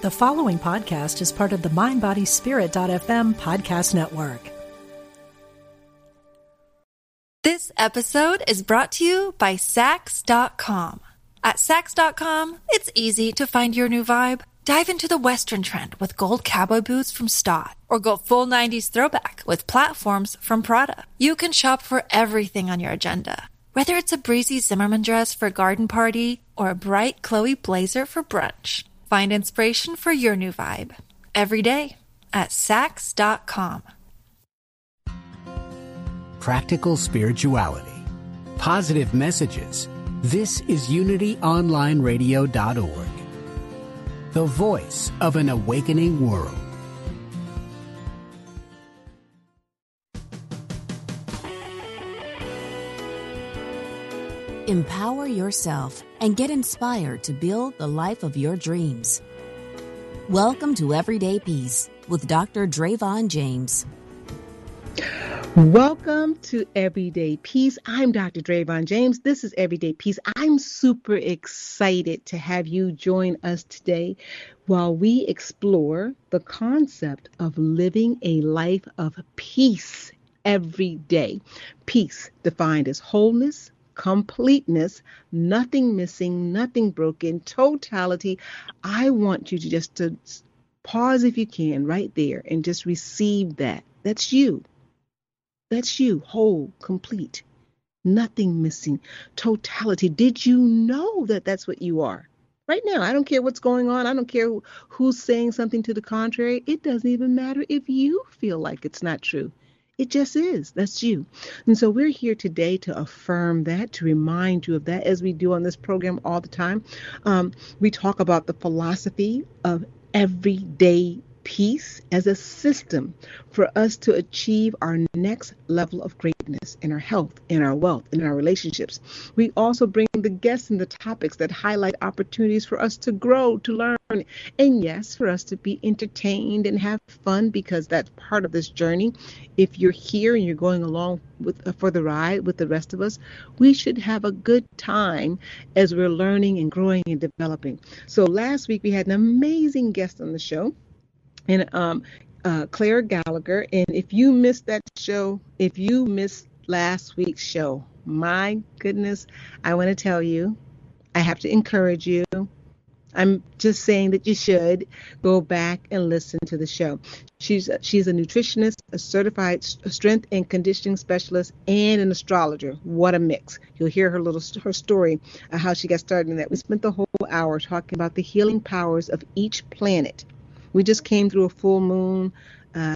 The following podcast is part of the MindBodySpirit.fm podcast network. This episode is brought to you by Saks.com. At Saks.com, it's easy to find your new vibe. Dive into the Western trend with gold cowboy boots from Staud, or go full 90s throwback with platforms from Prada. You can shop for everything on your agenda, whether it's a breezy Zimmermann dress for a garden party or a bright Chloe blazer for brunch. Find inspiration for your new vibe every day at Saks.com. Practical spirituality, positive messages. This is UnityOnlineRadio.org, the voice of an awakening world. Empower yourself and get inspired to build the life of your dreams. Welcome to Everyday Peace with Dr. Drayvon James. Welcome to Everyday Peace. I'm Dr. Drayvon James. This is Everyday Peace. I'm super excited to have you join us today while we explore the concept of living a life of peace every day. Peace defined as wholeness, completeness, nothing missing, nothing broken, totality. I want you to just to pause if you can right there and just receive that. That's you. That's you, whole, complete, nothing missing, totality. Did you know that that's what you are? Right now, I don't care what's going on. I don't care who's saying something to the contrary. It doesn't even matter if you feel like it's not true. It just is. That's you. And so we're here today to affirm that, to remind you of that, as we do on this program all the time. Um, we talk about the philosophy of everyday peace as a system for us to achieve our next level of greatness in our health, in our wealth, in our relationships. We also bring the guests and the topics that highlight opportunities for us to grow, to learn, and yes, for us to be entertained and have fun because that's part of this journey. If you're here and you're going along with uh, for the ride with the rest of us, we should have a good time as we're learning and growing and developing. So last week we had an amazing guest on the show and um, uh, Claire Gallagher. And if you missed that show, if you missed last week's show, my goodness, I want to tell you, I have to encourage you. I'm just saying that you should go back and listen to the show. She's a, she's a nutritionist, a certified strength and conditioning specialist, and an astrologer. What a mix! You'll hear her little her story how she got started in that. We spent the whole hour talking about the healing powers of each planet we just came through a full moon. Uh,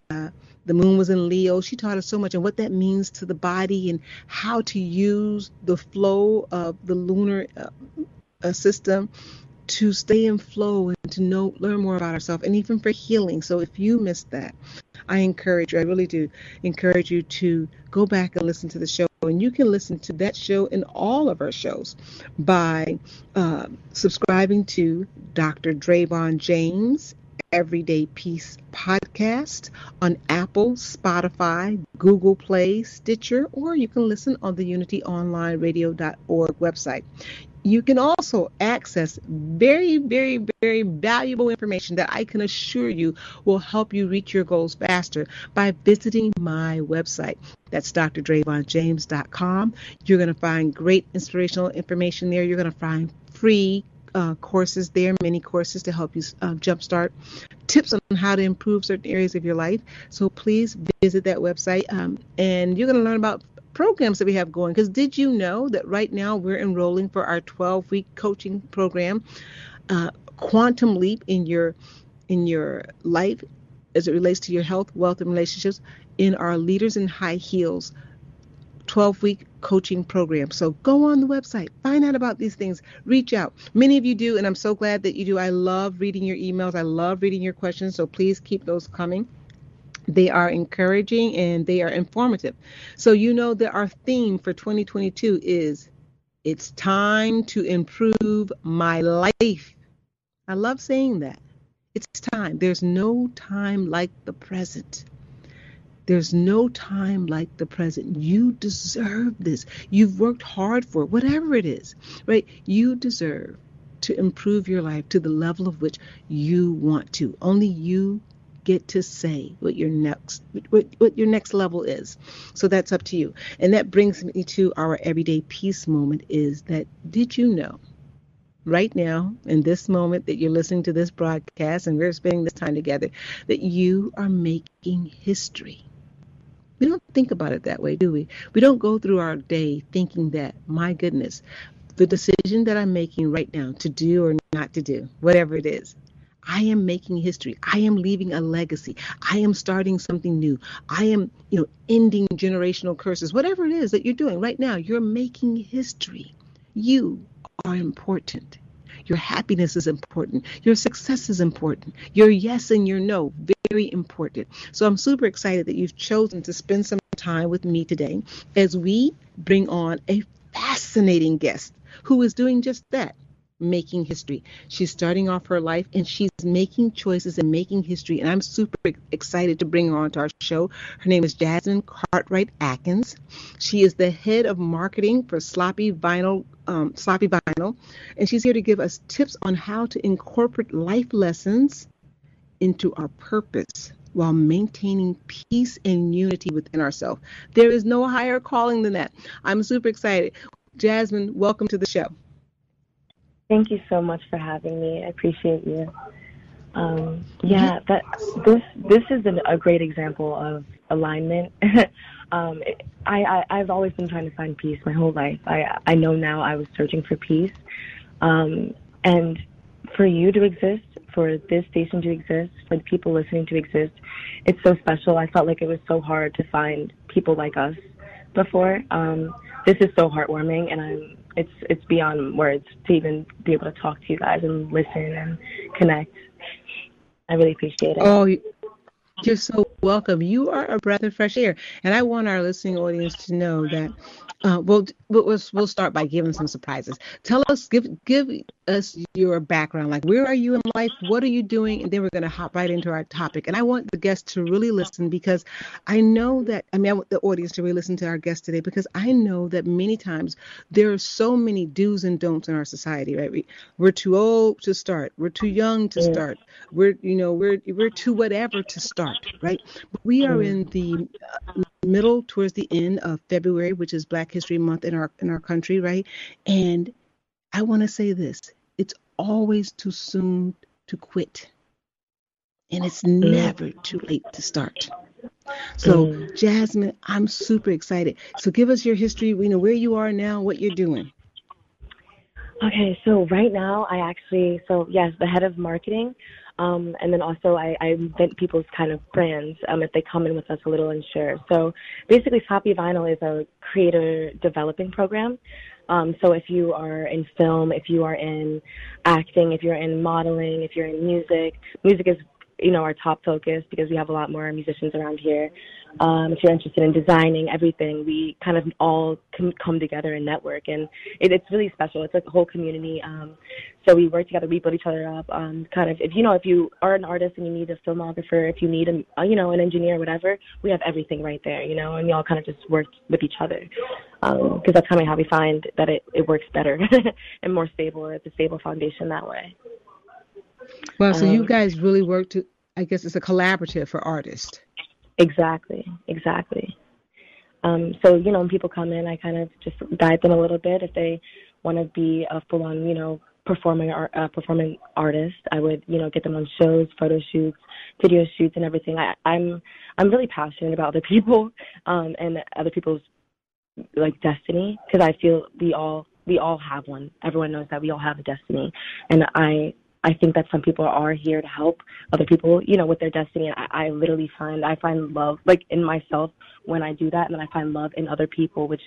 the moon was in Leo. She taught us so much and what that means to the body and how to use the flow of the lunar uh, uh, system to stay in flow and to know learn more about ourselves and even for healing. So if you missed that, I encourage you, I really do encourage you to go back and listen to the show. And you can listen to that show and all of our shows by uh, subscribing to Dr. Drayvon James Everyday Peace podcast on Apple, Spotify, Google Play, Stitcher, or you can listen on the unityonlineradio.org website. You can also access very, very, very valuable information that I can assure you will help you reach your goals faster by visiting my website. That's drdravonjames.com. You're going to find great inspirational information there. You're going to find free uh, courses there, many courses to help you uh, jumpstart tips on how to improve certain areas of your life. So please visit that website um, and you're going to learn about programs that we have going. Because did you know that right now we're enrolling for our 12 week coaching program, uh, Quantum Leap in your in your life as it relates to your health, wealth, and relationships in our Leaders in High Heels 12 week coaching program. So go on the website, find out about these things, reach out. Many of you do, and I'm so glad that you do. I love reading your emails, I love reading your questions, so please keep those coming. They are encouraging and they are informative. So, you know that our theme for 2022 is It's time to improve my life. I love saying that. It's time. There's no time like the present. There's no time like the present. You deserve this. You've worked hard for it, whatever it is, right? You deserve to improve your life to the level of which you want to. Only you get to say what your next what, what your next level is. So that's up to you. And that brings me to our everyday peace moment is that did you know right now in this moment that you're listening to this broadcast and we're spending this time together that you are making history. We don't think about it that way, do we? We don't go through our day thinking that, my goodness, the decision that I'm making right now to do or not to do, whatever it is, I am making history. I am leaving a legacy. I am starting something new. I am, you know, ending generational curses. Whatever it is that you're doing right now, you're making history. You are important. Your happiness is important. Your success is important. Your yes and your no, very important. So I'm super excited that you've chosen to spend some time with me today as we bring on a fascinating guest who is doing just that making history. She's starting off her life and she's making choices and making history. And I'm super excited to bring her onto our show. Her name is Jasmine Cartwright Atkins. She is the head of marketing for Sloppy Vinyl. Um, Sloppy Vinyl, and she's here to give us tips on how to incorporate life lessons into our purpose while maintaining peace and unity within ourselves. There is no higher calling than that. I'm super excited. Jasmine, welcome to the show. Thank you so much for having me. I appreciate you. Um, yeah, that this this is an, a great example of alignment. um, I, I I've always been trying to find peace my whole life. I I know now I was searching for peace, um, and for you to exist, for this station to exist, for the people listening to exist, it's so special. I felt like it was so hard to find people like us before. Um, this is so heartwarming, and I'm it's it's beyond words to even be able to talk to you guys and listen and connect. I really appreciate it. Oh, you're so welcome. You are a breath of fresh air, and I want our listening audience to know that uh, we'll, we'll we'll start by giving some surprises. Tell us, give give us your background. Like, where are you in life? What are you doing? And then we're going to hop right into our topic. And I want the guests to really listen because I know that I mean I want the audience to really listen to our guest today because I know that many times there are so many do's and don'ts in our society. Right? We, we're too old to start. We're too young to start. We're you know we're we're too whatever to start. Right? But we are in the middle towards the end of February, which is Black History Month in our in our country, right? And I want to say this: it's always too soon to quit, and it's mm. never too late to start. So, mm. Jasmine, I'm super excited. So, give us your history. We know where you are now, what you're doing. Okay, so right now I actually, so yes, the head of marketing um, and then also I, I invent people's kind of brands um, if they come in with us a little and share. So basically, Sloppy Vinyl is a creator developing program. Um, so if you are in film, if you are in acting, if you're in modeling, if you're in music, music is you know our top focus because we have a lot more musicians around here. Um, if you're interested in designing everything, we kind of all com- come together and network, and it, it's really special. It's like a whole community. Um, so we work together, we build each other up. Um, kind of, if you know, if you are an artist and you need a filmographer, if you need a, uh, you know, an engineer, whatever, we have everything right there, you know, and we all kind of just work with each other because um, that's kind of how we find that it, it works better and more stable. It's a stable foundation that way. Well, so um, you guys really work to, I guess it's a collaborative for artists. Exactly, exactly. Um, so, you know, when people come in, I kind of just guide them a little bit. If they want to be a full on, you know, performing art, uh, performing artist, I would, you know, get them on shows, photo shoots, video shoots, and everything. I, I'm I'm really passionate about other people um, and other people's like destiny because I feel we all we all have one. Everyone knows that we all have a destiny, and I I think that some people are here to help other people, you know, with their destiny. And I, I literally find I find love like in myself when I do that, and then I find love in other people, which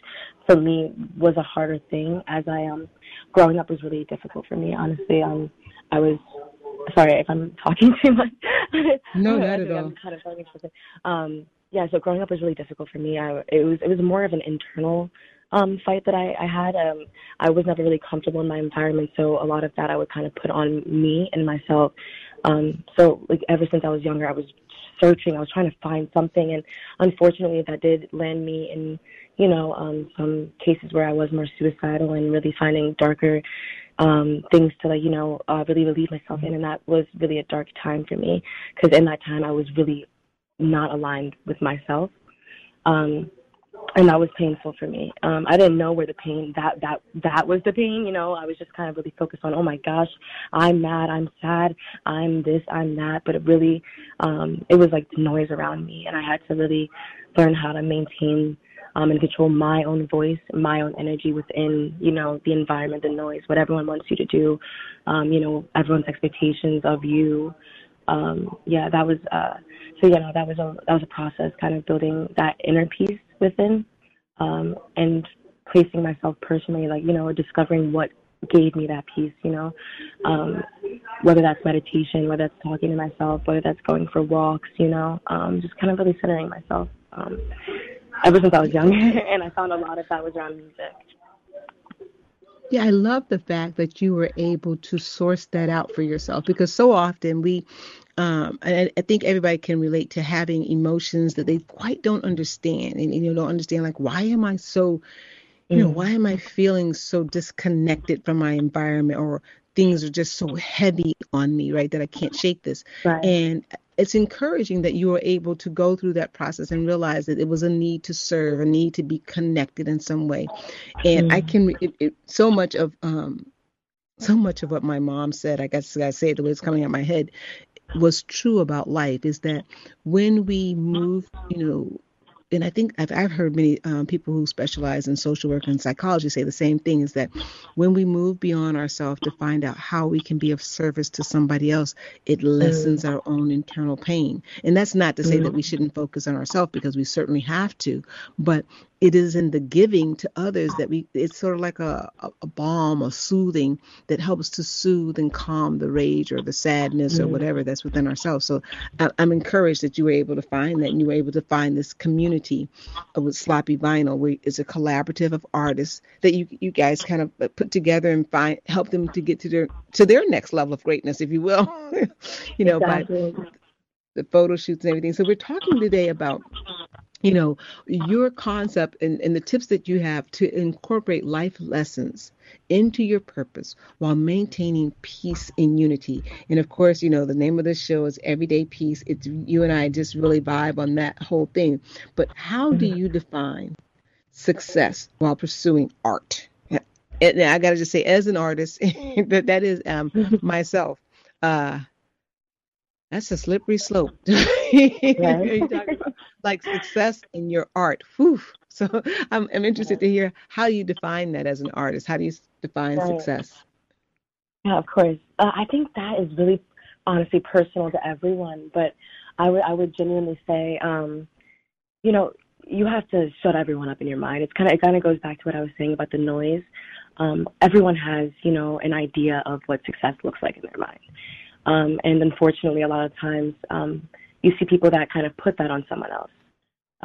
for me was a harder thing as I um growing up was really difficult for me. Honestly, um, I was sorry if I'm talking too much. no, not at all. Kind of um, yeah, so growing up was really difficult for me. I it was it was more of an internal um, fight that I, I had. Um, I was never really comfortable in my environment, so a lot of that I would kind of put on me and myself. Um, so like ever since I was younger, I was searching. I was trying to find something, and unfortunately, that did land me in you know um, some cases where I was more suicidal and really finding darker um, things to like you know uh, really relieve myself in, and that was really a dark time for me because in that time I was really not aligned with myself. Um, and that was painful for me. Um, I didn't know where the pain that that that was the pain. You know, I was just kind of really focused on, oh my gosh, I'm mad, I'm sad, I'm this, I'm that. But it really, um, it was like the noise around me, and I had to really learn how to maintain um, and control my own voice, my own energy within, you know, the environment, the noise, what everyone wants you to do, um, you know, everyone's expectations of you. Um, yeah, that was, uh, so you know, that was a that was a process, kind of building that inner peace within, um, and placing myself personally, like you know, discovering what gave me that peace, you know, um, whether that's meditation, whether that's talking to myself, whether that's going for walks, you know, um, just kind of really centering myself. Um, ever since I was young, and I found a lot of that was around music. Yeah, I love the fact that you were able to source that out for yourself because so often we, um, I, I think everybody can relate to having emotions that they quite don't understand and, you know don't understand like why am I so you know, mm. why am I feeling so disconnected from my environment or things are just so heavy on me, right? That I can't shake this. Right. And it's encouraging that you were able to go through that process and realize that it was a need to serve, a need to be connected in some way. And mm. I can it, it, so much of um so much of what my mom said, I guess I say it the way it's coming out my head, was true about life. Is that when we move, you know, and I think I've, I've heard many um, people who specialize in social work and psychology say the same thing is that when we move beyond ourselves to find out how we can be of service to somebody else, it lessens mm. our own internal pain. And that's not to say mm. that we shouldn't focus on ourselves because we certainly have to, but it is in the giving to others that we it's sort of like a, a, balm a soothing that helps to soothe and calm the rage or the sadness or mm. whatever that's within ourselves so I, am encouraged that you were able to find that and you were able to find this community with sloppy vinyl where it's a collaborative of artists that you you guys kind of put together and find help them to get to their to their next level of greatness if you will you know exactly. by the photo shoots and everything so we're talking today about you know your concept and, and the tips that you have to incorporate life lessons into your purpose while maintaining peace and unity. And of course you know the name of this show is everyday peace. It's you and i just really vibe on that whole thing. But how do mm-hmm. you define success while pursuing art? And i gotta just say as an artist that that is um myself. Uh that's a slippery slope. like success in your art. Whew. So I'm, I'm interested to hear how you define that as an artist. How do you define right. success? Yeah, of course. Uh, I think that is really honestly personal to everyone, but I would I would genuinely say, um, you know, you have to shut everyone up in your mind. It's kind of it kind of goes back to what I was saying about the noise. Um, everyone has, you know, an idea of what success looks like in their mind. Um, and unfortunately, a lot of times um, you see people that kind of put that on someone else.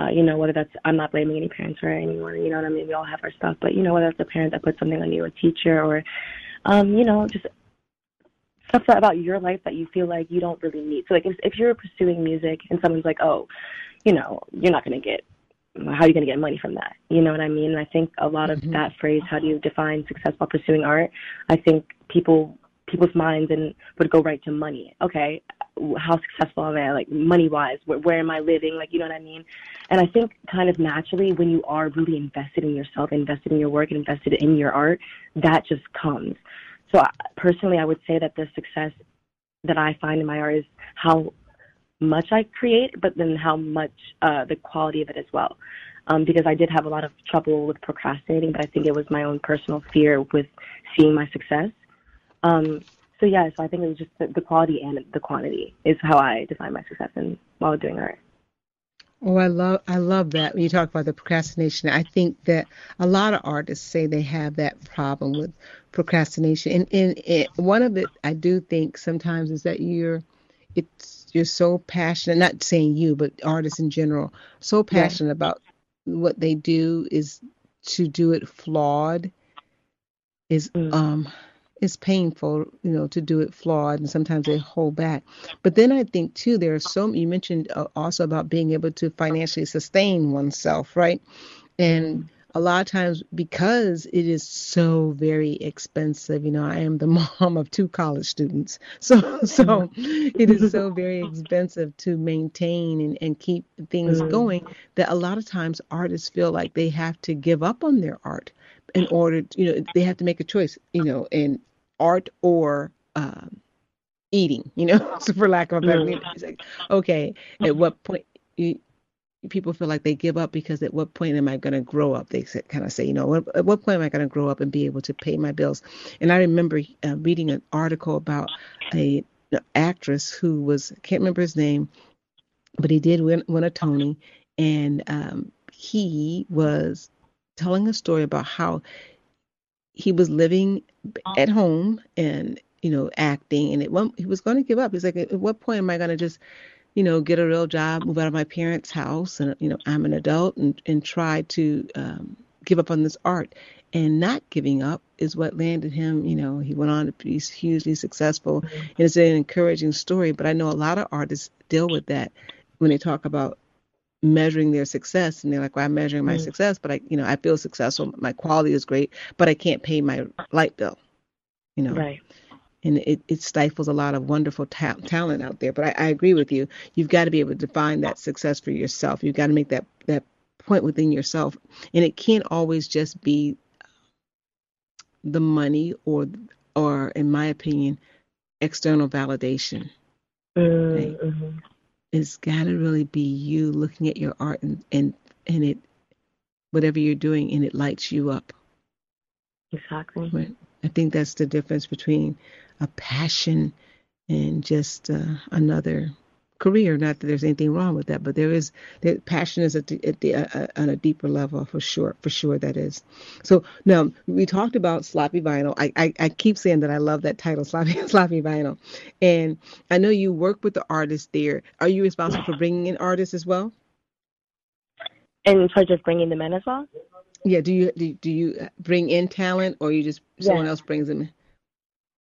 Uh, you know, whether that's, I'm not blaming any parents or anyone, you know what I mean? We all have our stuff, but you know, whether it's a parent that puts something on you, a teacher, or, um, you know, just stuff about your life that you feel like you don't really need. So, like, if, if you're pursuing music and someone's like, oh, you know, you're not going to get, how are you going to get money from that? You know what I mean? And I think a lot of mm-hmm. that phrase, how do you define success while pursuing art? I think people people's minds and would go right to money. Okay, how successful am I? Like money wise, where, where am I living? Like you know what I mean? And I think kind of naturally, when you are really invested in yourself, invested in your work, and invested in your art, that just comes. So I, personally, I would say that the success that I find in my art is how much I create, but then how much uh, the quality of it as well. Um, because I did have a lot of trouble with procrastinating, but I think it was my own personal fear with seeing my success. Um, so yeah, so I think it was just the, the, quality and the quantity is how I define my success in while doing art. Oh, I love I love that when you talk about the procrastination. I think that a lot of artists say they have that problem with procrastination, and, and it, one of it I do think sometimes is that you're it's you're so passionate. Not saying you, but artists in general, so passionate yeah. about what they do is to do it flawed. Is mm. um it's painful, you know, to do it flawed, and sometimes they hold back. But then I think too, there are so you mentioned uh, also about being able to financially sustain oneself, right? And a lot of times because it is so very expensive, you know, I am the mom of two college students. So so it is so very expensive to maintain and, and keep things mm. going that a lot of times artists feel like they have to give up on their art in order, to, you know, they have to make a choice, you know, in art or um, eating, you know, for lack of a better, mm. it's like, okay, at what point you, people feel like they give up because at what point am I going to grow up? They kind of say, you know, at what point am I going to grow up and be able to pay my bills? And I remember uh, reading an article about a an actress who was I can't remember his name, but he did win, win a Tony, and um, he was telling a story about how he was living at home and you know acting, and it he was going to give up. He's like, at what point am I going to just you know, get a real job, move out of my parents' house, and you know, I'm an adult, and and try to um, give up on this art. And not giving up is what landed him. You know, he went on to be hugely successful, mm-hmm. and it's an encouraging story. But I know a lot of artists deal with that when they talk about measuring their success, and they're like, "Well, I'm measuring my mm-hmm. success, but I, you know, I feel successful. My quality is great, but I can't pay my light bill." You know, right and it, it stifles a lot of wonderful ta- talent out there. But I, I agree with you. You've got to be able to define that success for yourself. You've got to make that that point within yourself, and it can't always just be the money or or, in my opinion, external validation. Mm-hmm. Right? It's got to really be you looking at your art and and and it whatever you're doing and it lights you up. Exactly. Right. I think that's the difference between a passion and just uh, another career. Not that there's anything wrong with that, but there is the passion is at, the, at the, uh, uh, on a deeper level for sure. For sure, that is. So now we talked about sloppy vinyl. I, I, I keep saying that I love that title, sloppy sloppy vinyl, and I know you work with the artists there. Are you responsible for bringing in artists as well? In charge of bringing them in as well. Yeah. Do you do, do you bring in talent, or you just someone else brings them in?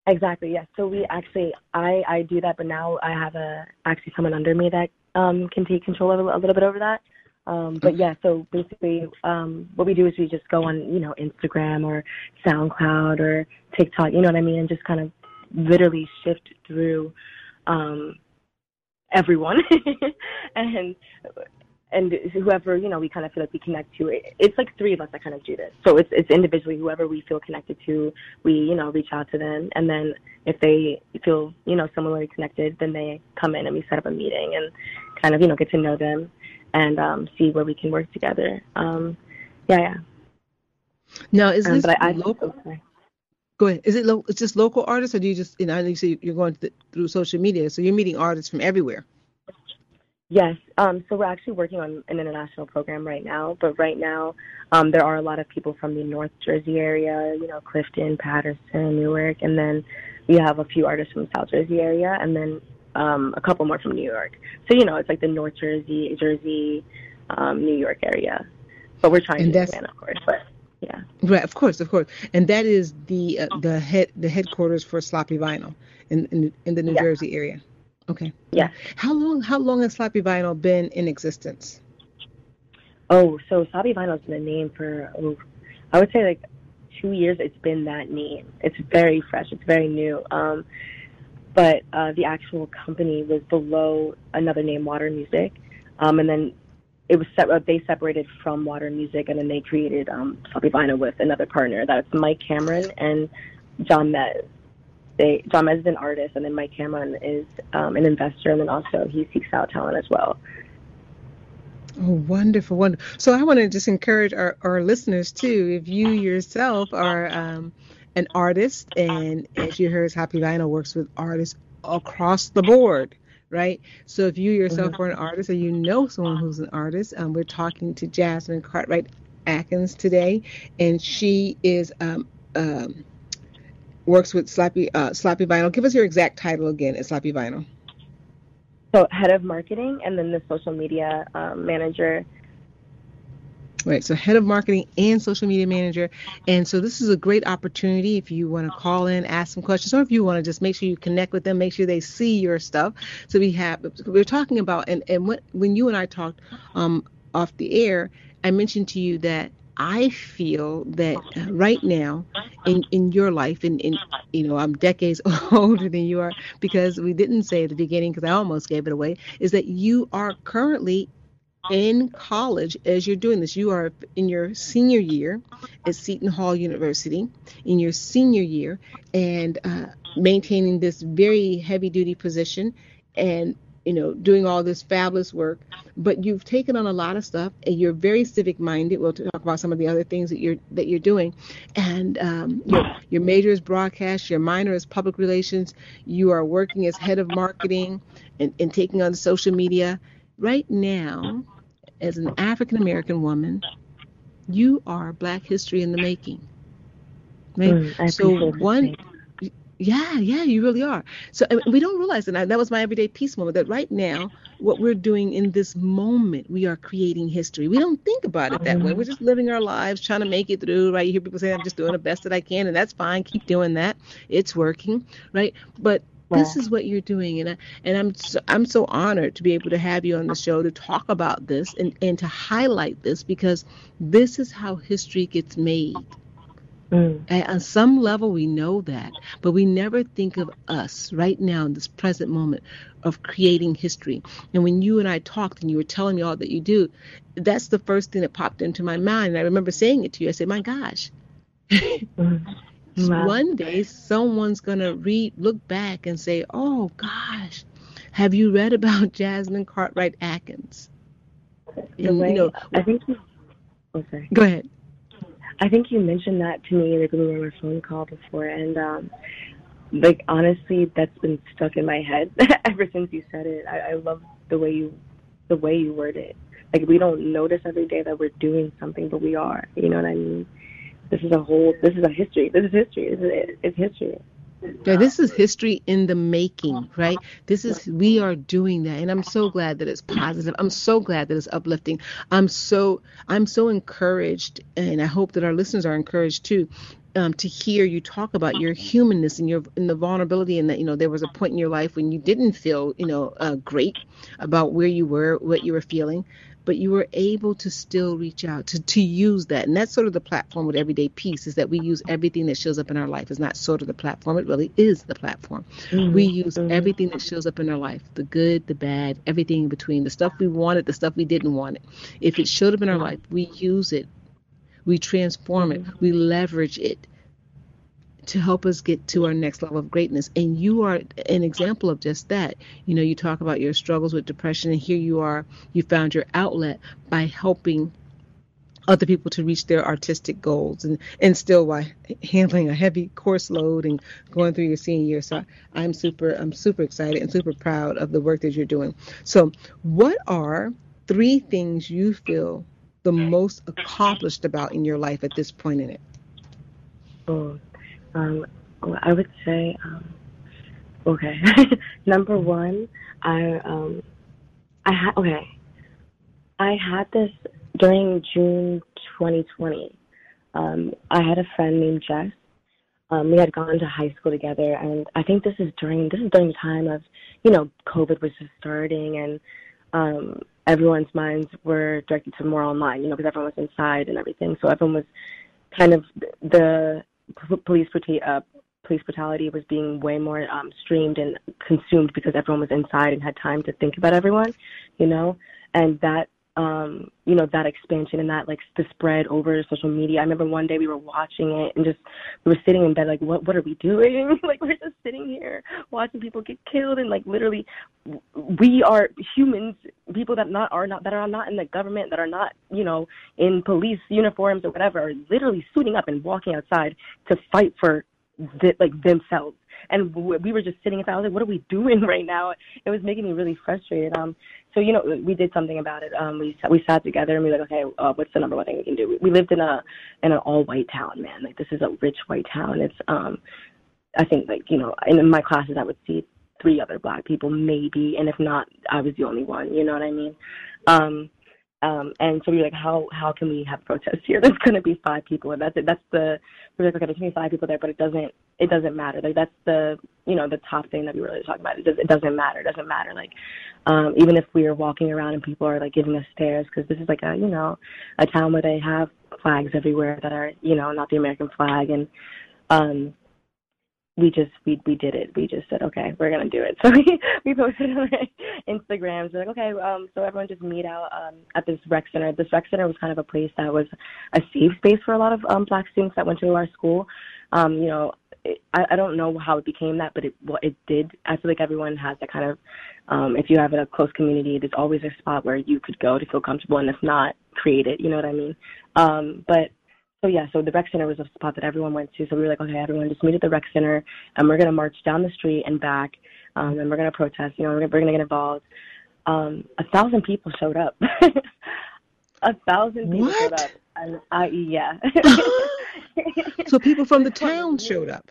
Exactly. Yes. So we actually, I I do that, but now I have a actually someone under me that um can take control of a, a little bit over that. Um, but yeah, so basically, um, what we do is we just go on, you know, Instagram or SoundCloud or TikTok, you know what I mean, and just kind of literally shift through um, everyone and and whoever you know we kind of feel like we connect to it it's like three of us that kind of do this. So it's it's individually whoever we feel connected to we you know reach out to them. And then if they feel you know similarly connected then they come in and we set up a meeting and kind of you know get to know them and um see where we can work together. Um yeah yeah. Now is um, this um, I, local I, Go ahead. Is it lo- it's just local artists, or do you just you know you say you're going th- through social media, so you're meeting artists from everywhere? Yes. Um, so we're actually working on an international program right now, but right now um, there are a lot of people from the North Jersey area, you know, Clifton, Paterson, Newark, and then we have a few artists from the South Jersey area, and then um, a couple more from New York. So you know, it's like the North Jersey, Jersey, um, New York area. But we're trying and to expand, of course. But yeah. Right, of course, of course, and that is the uh, the head the headquarters for Sloppy Vinyl in in, in the New yeah. Jersey area. Okay. Yeah. How long how long has Sloppy Vinyl been in existence? Oh, so Sloppy Vinyl's been a name for oh, I would say like two years. It's been that name. It's very fresh. It's very new. Um, but uh, the actual company was below another name, Water Music, um, and then it was se- uh, they separated from Water Music, and then they created um, Sloppy Vinyl with another partner. That's Mike Cameron and John Mez they John Mez is an artist, and then Mike Cameron is um, an investor, and then also he seeks out talent as well. Oh, wonderful, wonderful. So I want to just encourage our, our listeners too. If you yourself are um, an artist, and as you heard, Happy Vinyl works with artists across the board, right? So if you yourself mm-hmm. are an artist, or you know someone who's an artist, um, we're talking to Jasmine Cartwright Atkins today, and she is um, um, works with Sloppy uh, Sloppy Vinyl. Give us your exact title again at Sloppy Vinyl. So head of marketing and then the social media um, manager. Right, so head of marketing and social media manager. And so this is a great opportunity if you want to call in, ask some questions, or if you want to just make sure you connect with them, make sure they see your stuff. So we have, we're talking about, and, and when, when you and I talked um, off the air, I mentioned to you that I feel that uh, right now in, in your life, and in, you know, I'm decades older than you are because we didn't say at the beginning because I almost gave it away, is that you are currently in college as you're doing this. You are in your senior year at Seton Hall University, in your senior year, and uh, maintaining this very heavy duty position and you know doing all this fabulous work but you've taken on a lot of stuff and you're very civic minded we'll talk about some of the other things that you're that you're doing. And um, your, your major is broadcast your minor is public relations. You are working as head of marketing and, and taking on social media. Right now as an African American woman, you are Black history in the making. Right? Mm, so one, yeah, yeah, you really are. So we don't realize that. That was my everyday peace moment. That right now, what we're doing in this moment, we are creating history. We don't think about it that way. We're just living our lives, trying to make it through. Right? You hear people say, "I'm just doing the best that I can," and that's fine. Keep doing that. It's working. Right? But this is what you're doing and I, and I'm so, I'm so honored to be able to have you on the show to talk about this and and to highlight this because this is how history gets made. Mm. At, on some level, we know that, but we never think of us right now in this present moment of creating history. And when you and I talked and you were telling me all that you do, that's the first thing that popped into my mind. And I remember saying it to you. I said, My gosh. mm. Wow. One day, someone's going to read, look back and say, oh gosh, have you read about Jasmine Cartwright Atkins? The way, you know, I think oh. Go ahead. I think you mentioned that to me we were on a phone call before, and um, like honestly, that's been stuck in my head ever since you said it. I, I love the way you, the way you word it. Like we don't notice every day that we're doing something, but we are. You know what I mean? This is a whole. This is a history. This is history. This is, it's history. Yeah, this is history in the making, right? This is we are doing that, and I'm so glad that it's positive. I'm so glad that it's uplifting. I'm so I'm so encouraged, and I hope that our listeners are encouraged too. Um, to hear you talk about your humanness and your and the vulnerability and that you know there was a point in your life when you didn't feel you know uh, great about where you were what you were feeling but you were able to still reach out to, to use that. And that's sort of the platform with Everyday Peace is that we use everything that shows up in our life. It's not sort of the platform, it really is the platform. Mm-hmm. We use mm-hmm. everything that shows up in our life the good, the bad, everything in between, the stuff we wanted, the stuff we didn't want it. If it showed up in our life, we use it, we transform it, we leverage it to help us get to our next level of greatness. And you are an example of just that. You know, you talk about your struggles with depression, and here you are, you found your outlet by helping other people to reach their artistic goals and, and still while handling a heavy course load and going through your senior year. So I'm super I'm super excited and super proud of the work that you're doing. So what are three things you feel the most accomplished about in your life at this point in it? Oh, um, I would say, um, okay, number one, I um, I had okay, I had this during June 2020. Um, I had a friend named Jess. Um, we had gone to high school together, and I think this is during this is during the time of, you know, COVID was just starting, and um, everyone's minds were directed to more online, you know, because everyone was inside and everything. So everyone was kind of the police uh, police brutality was being way more um, streamed and consumed because everyone was inside and had time to think about everyone, you know, and that um, you know, that expansion and that like the spread over social media. I remember one day we were watching it and just we were sitting in bed like, what what are we doing? like we're just sitting here watching people get killed and like literally we are humans, people that not are not that are not in the government, that are not you know in police uniforms or whatever, are literally suiting up and walking outside to fight for like themselves and we were just sitting and I was like, what are we doing right now? It was making me really frustrated. Um, so you know, we did something about it. Um, we we sat together and we were like, okay, uh, what's the number one thing we can do? We, we lived in a in an all white town, man. Like this is a rich white town. It's um, I think like you know, in my classes I would see three other black people maybe, and if not, I was the only one. You know what I mean? Um, um, and so we were like, how how can we have protests here? There's going to be five people, and that's it. That's the we were like, okay, there's going to be five people there, but it doesn't it doesn't matter. Like that's the you know the top thing that we really talk about. It, does, it doesn't matter. It doesn't matter. Like um, even if we are walking around and people are like giving us stares because this is like a you know a town where they have flags everywhere that are you know not the American flag and um we just we we did it. We just said, okay, we're gonna do it. So we we posted on Instagrams. We're like, okay, um, so everyone just meet out um, at this rec center. This rec center was kind of a place that was a safe space for a lot of um, black students that went to our school. Um, you know, it, I, I don't know how it became that, but it well, it did. I feel like everyone has that kind of. Um, if you have a close community, there's always a spot where you could go to feel comfortable, and if not, create it. You know what I mean? Um, but so yeah, so the rec center was a spot that everyone went to. So we were like, okay, everyone just meet at the rec center, and we're gonna march down the street and back, um, and we're gonna protest. You know, we're, gonna, we're gonna get involved. Um, a thousand people showed up. a thousand people what? showed up, and I yeah. so people from the town showed up.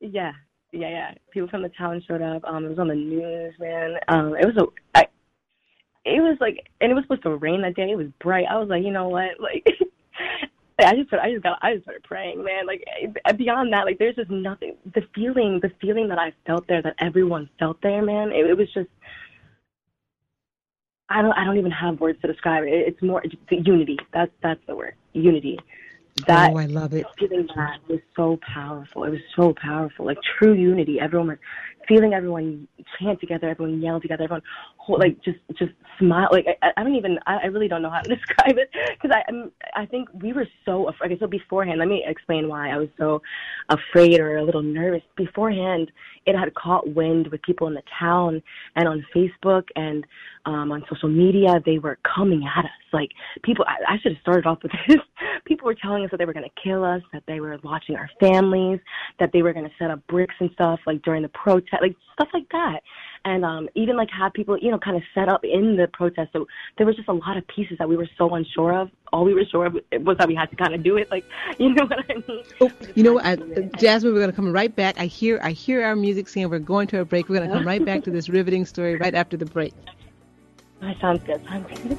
Yeah, yeah, yeah. People from the town showed up. Um, it was on the news, man. Um, it was a. I, it was like, and it was supposed to rain that day. It was bright. I was like, you know what, like. I just started, I just got I just started praying, man. Like beyond that, like there's just nothing. The feeling, the feeling that I felt there, that everyone felt there, man. It, it was just. I don't I don't even have words to describe it. It's more it's unity. That's that's the word. Unity. That oh, I love it. Feeling that was so powerful. It was so powerful. Like true unity. Everyone was feeling everyone chant together, everyone yell together, everyone hold, like just just smile. Like I, I don't even I, I really don't know how to describe it because I I'm, I think we were so afraid. Okay, so beforehand, let me explain why I was so afraid or a little nervous. Beforehand, it had caught wind with people in the town and on Facebook and um, on social media. They were coming at us like people. I, I should have started off with this. people were telling us that they were going to kill us, that they were watching our families, that they were going to set up bricks and stuff like during the protest, like stuff like that and um, even like have people, you know, kind of set up in the protest. So there was just a lot of pieces that we were so unsure of. All we were sure of was that we had to kind of do it. Like, you know what I mean? Oh, you know what, I, Jasmine, we're going to come right back. I hear, I hear our music saying we're going to a break. We're going to come right back to this riveting story right after the break. That sounds good. Sounds good.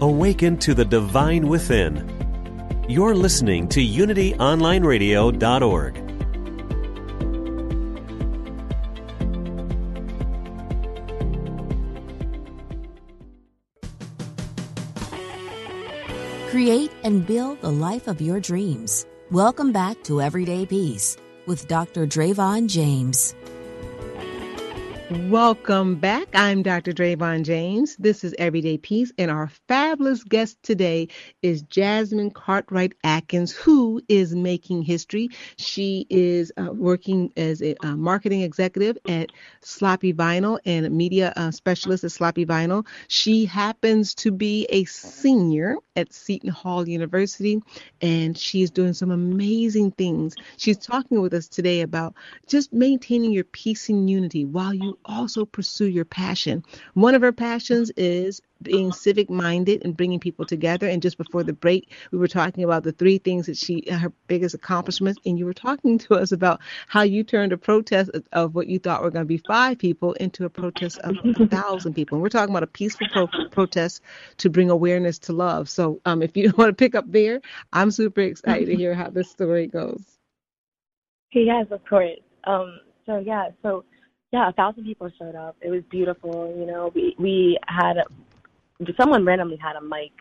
Awaken to the divine within. You're listening to UnityOnlineRadio.org. Create and build the life of your dreams. Welcome back to Everyday Peace with Dr. Drayvon James. Welcome back. I'm Dr. Drayvon James. This is Everyday Peace, and our fabulous guest today is Jasmine Cartwright Atkins, who is making history. She is uh, working as a marketing executive at Sloppy Vinyl and a media uh, specialist at Sloppy Vinyl. She happens to be a senior at Seton Hall University, and she's doing some amazing things. She's talking with us today about just maintaining your peace and unity while you also pursue your passion. One of her passions is being civic minded and bringing people together. And just before the break, we were talking about the three things that she, her biggest accomplishments. And you were talking to us about how you turned a protest of, of what you thought were going to be five people into a protest of a thousand people. And we're talking about a peaceful pro- protest to bring awareness to love. So um, if you want to pick up there, I'm super excited to hear how this story goes. Yes, of course. Um, so yeah, so yeah, a thousand people showed up. It was beautiful. You know, we we had someone randomly had a mic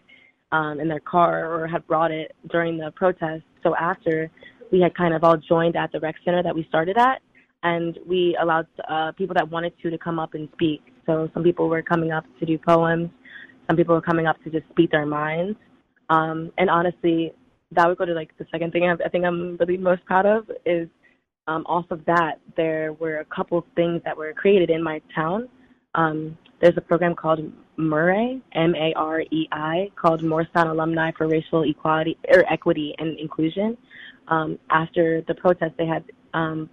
um, in their car or had brought it during the protest. So after we had kind of all joined at the rec center that we started at, and we allowed uh, people that wanted to to come up and speak. So some people were coming up to do poems. Some people were coming up to just speak their minds. Um, and honestly, that would go to like the second thing I, I think I'm really most proud of is um, off of that there were a couple things that were created in my town. Um, there's a program called MAREI, M-A-R-E-I, called Morristown Alumni for Racial Equality or Equity and Inclusion. Um, after the protest, they had um,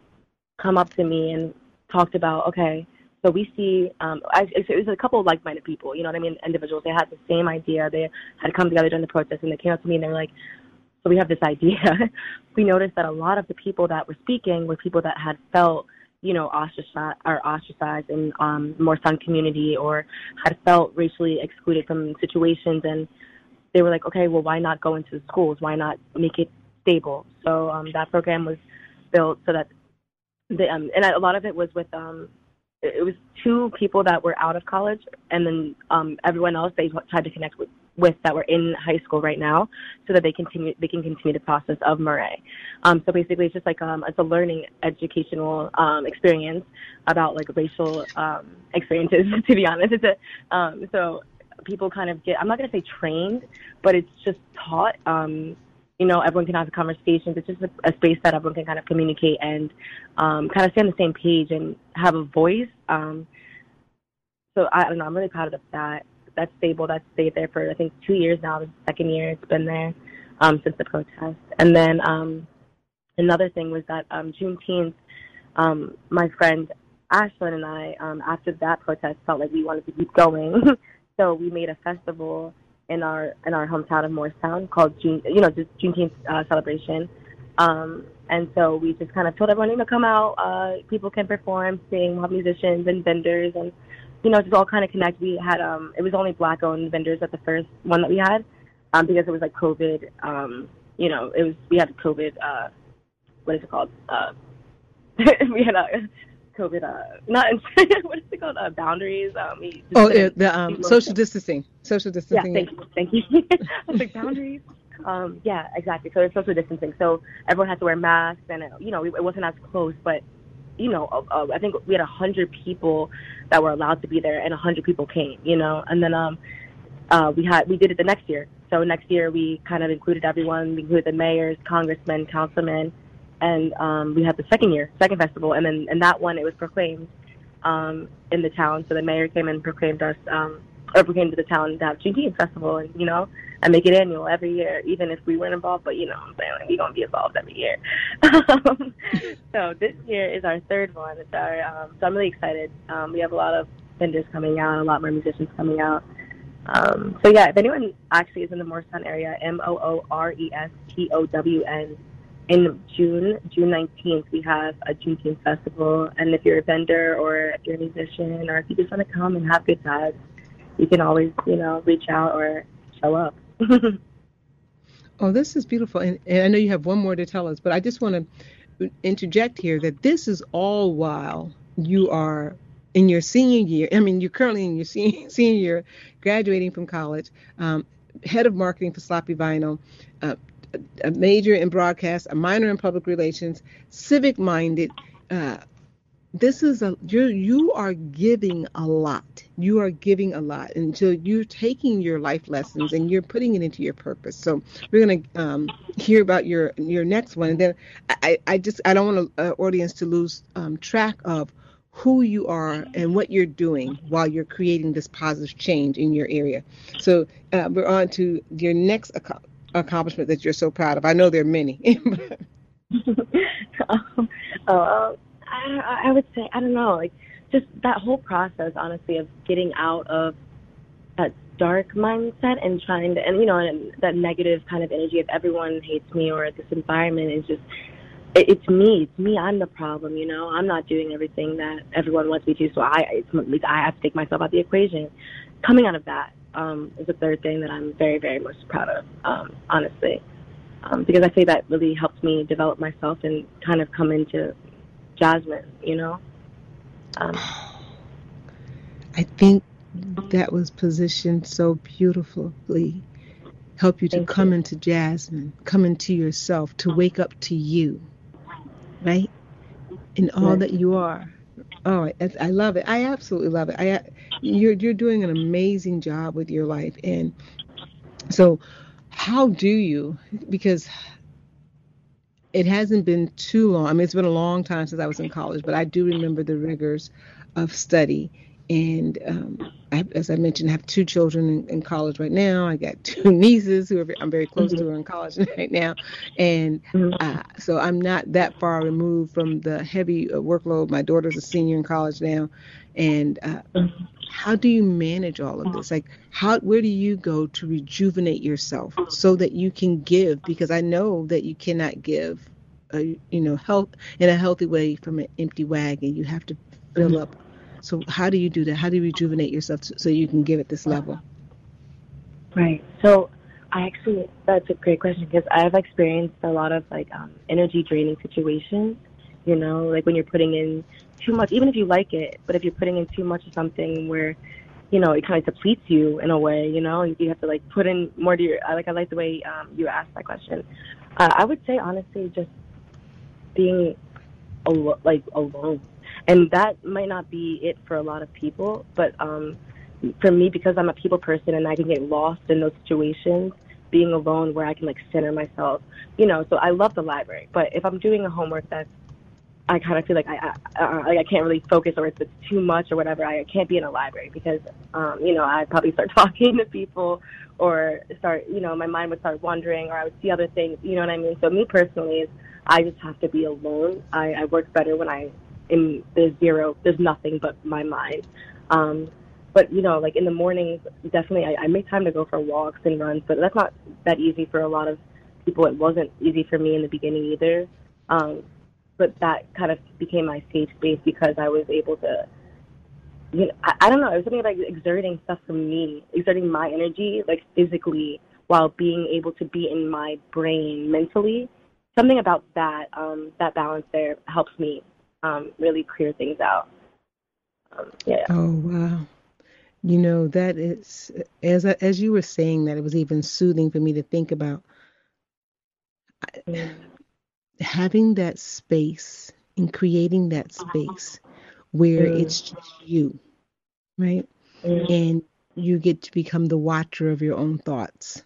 come up to me and talked about, okay, so we see, um, I, it was a couple of like-minded people, you know what I mean, individuals. They had the same idea. They had come together during the protest, and they came up to me and they were like, so we have this idea. we noticed that a lot of the people that were speaking were people that had felt, you know, ostracized or ostracized in um, Moorestown community or had felt racially excluded from situations, and they were like, okay, well, why not go into the schools? Why not make it stable? So um, that program was built so that the um, and a lot of it was with um, it was two people that were out of college, and then um, everyone else they tried to connect with, with that were in high school right now, so that they continue they can continue the process of MAREI. Um, so basically, it's just like um, it's a learning educational um, experience about like racial um, experiences. to be honest, it's a um, so people kind of get I'm not to say trained, but it's just taught. Um, you know, everyone can have conversations. It's just a, a space that everyone can kind of communicate and um, kind of stay on the same page and have a voice. Um, so I don't know. I'm really proud of that. That's stable. That's stayed there for I think two years now. The second year it's been there um, since the protest. And then um, another thing was that um, Juneteenth, um, my friend Ashlyn and I, um, after that protest, felt like we wanted to keep going. so we made a festival in our in our hometown of Moorestown called June, you know, just Juneteenth uh, celebration. Um, and so we just kind of told everyone, know, come out. Uh, people can perform, sing, have musicians and vendors, and you know, just all kind of connect. We had um, it was only black-owned vendors at the first one that we had, um, because it was like COVID. Um, you know, it was we had COVID. Uh, what is it called? Uh, we had a COVID, uh, not what is it called? Uh, boundaries. Um, oh, the um, social distancing. Social distancing. Yeah, thank you, thank you. I was like boundaries. Um, yeah, exactly. So it's social distancing. So everyone had to wear masks, and it, you know, it wasn't as close, but you know, uh, I think we had a hundred people that were allowed to be there, and a hundred people came. You know, and then um, uh, we had we did it the next year. So next year we kind of included everyone. We included the mayors, congressmen, councilmen, and um, we had the second year, second festival, and then and that one it was proclaimed um, in the town. So the mayor came and proclaimed us, um, or proclaimed to the town to have Juneteenth festival, and you know, and make it annual every year, even if we weren't involved. But you know, I'm saying like we gonna be involved every year. so this year is our third one. It's our um, so I'm really excited. Um, we have a lot of vendors coming out, a lot more musicians coming out. Um, so yeah, if anyone actually is in the Moorestown area, M O O R E S T O W N in June, June 19th, we have a Juneteenth festival. And if you're a vendor or if you're a musician or if you just want to come and have good times, you can always, you know, reach out or show up. oh, this is beautiful. And, and I know you have one more to tell us, but I just want to interject here that this is all while you are in your senior year. I mean, you're currently in your senior, year, graduating from college, um, head of marketing for Sloppy Vinyl. Uh, a major in broadcast, a minor in public relations, civic minded. Uh, this is a you you are giving a lot. You are giving a lot, and so you're taking your life lessons and you're putting it into your purpose. So we're gonna um, hear about your your next one, and then I I just I don't want uh, audience to lose um, track of who you are and what you're doing while you're creating this positive change in your area. So uh, we're on to your next accomplishment that you're so proud of? I know there are many. um, uh, I, I would say I don't know, like just that whole process, honestly, of getting out of that dark mindset and trying to, and you know, and that negative kind of energy of everyone hates me or this environment is just. It, it's me. It's me. I'm the problem. You know, I'm not doing everything that everyone wants me to. So I, it's, I have to take myself out of the equation. Coming out of that, um, is the third thing that I'm very, very most proud of, um, honestly. Um, because I say that really helped me develop myself and kind of come into Jasmine, you know? Um, I think that was positioned so beautifully. Help you to come you. into Jasmine, come into yourself, to wake up to you, right? In all right. that you are. Oh, I love it. I absolutely love it. I you're you're doing an amazing job with your life, and so how do you? Because it hasn't been too long. I mean, it's been a long time since I was in college, but I do remember the rigors of study. And um, I, as I mentioned, I have two children in, in, college right now. I got two nieces who are, I'm very close mm-hmm. to are in college right now, and mm-hmm. uh, so I'm not that far removed from the heavy uh, workload. My daughter's a senior in college now, and uh, how do you manage all of this? Like, how where do you go to rejuvenate yourself so that you can give? Because I know that you cannot give, uh, you know, health in a healthy way from an empty wagon. You have to fill mm-hmm. up so how do you do that? How do you rejuvenate yourself so you can give at this level? Right. So I actually that's a great question because I've experienced a lot of like um, energy draining situations. You know, like when you're putting in too much, even if you like it, but if you're putting in too much of something where you know, it kind of depletes you in a way, you know, you have to like put in more to your, like, I like the way um, you asked that question. Uh, I would say honestly, just being al- like alone, and that might not be it for a lot of people but um for me because i'm a people person and i can get lost in those situations being alone where i can like center myself you know so i love the library but if i'm doing a homework that's I kind of feel like I, I like I can't really focus or it's, it's too much or whatever. I can't be in a library because um, you know I'd probably start talking to people or start you know my mind would start wandering or I would see other things. You know what I mean? So me personally is I just have to be alone. I, I work better when I in there's zero, there's nothing but my mind. Um, but you know, like in the mornings, definitely I, I make time to go for walks and runs, but that's not that easy for a lot of people. It wasn't easy for me in the beginning either. Um, but that kind of became my safe space because I was able to, you know, I, I don't know, it was something like exerting stuff from me, exerting my energy, like physically, while being able to be in my brain mentally. Something about that, um, that balance there helps me um, really clear things out. Um, yeah. Oh wow. You know that is as as you were saying that it was even soothing for me to think about mm. Having that space and creating that space where mm. it's just you, right? Mm. And you get to become the watcher of your own thoughts.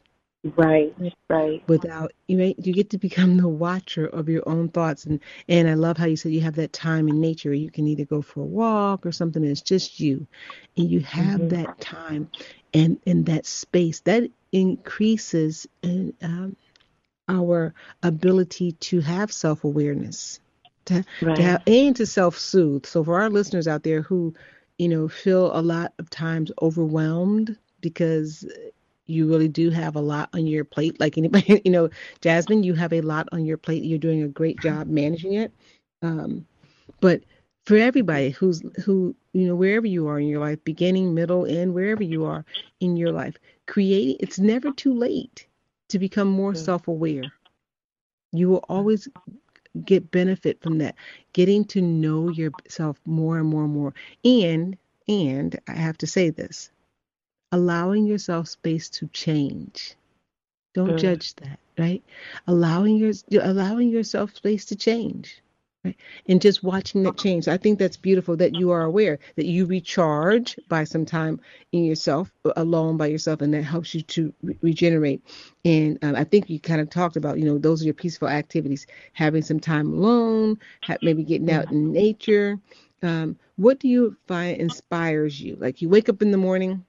Right, right. Without you, know, you get to become the watcher of your own thoughts, and and I love how you said you have that time in nature. You can either go for a walk or something that's just you, and you have mm-hmm. that time, and and that space that increases and um, our ability to have self awareness, to, right. to have and to self soothe. So for our listeners out there who, you know, feel a lot of times overwhelmed because you really do have a lot on your plate. Like anybody, you know, Jasmine, you have a lot on your plate. You're doing a great job managing it. Um, but for everybody who's who, you know, wherever you are in your life, beginning, middle, end, wherever you are in your life, creating. It's never too late to become more mm-hmm. self-aware. You will always get benefit from that, getting to know yourself more and more and more. And and I have to say this allowing yourself space to change. Don't judge that, right? Allowing your allowing yourself space to change. Right? And just watching that change. I think that's beautiful that you are aware that you recharge by some time in yourself, alone by yourself, and that helps you to re- regenerate. And um, I think you kind of talked about, you know, those are your peaceful activities, having some time alone, maybe getting out in nature. Um, what do you find inspires you? Like you wake up in the morning,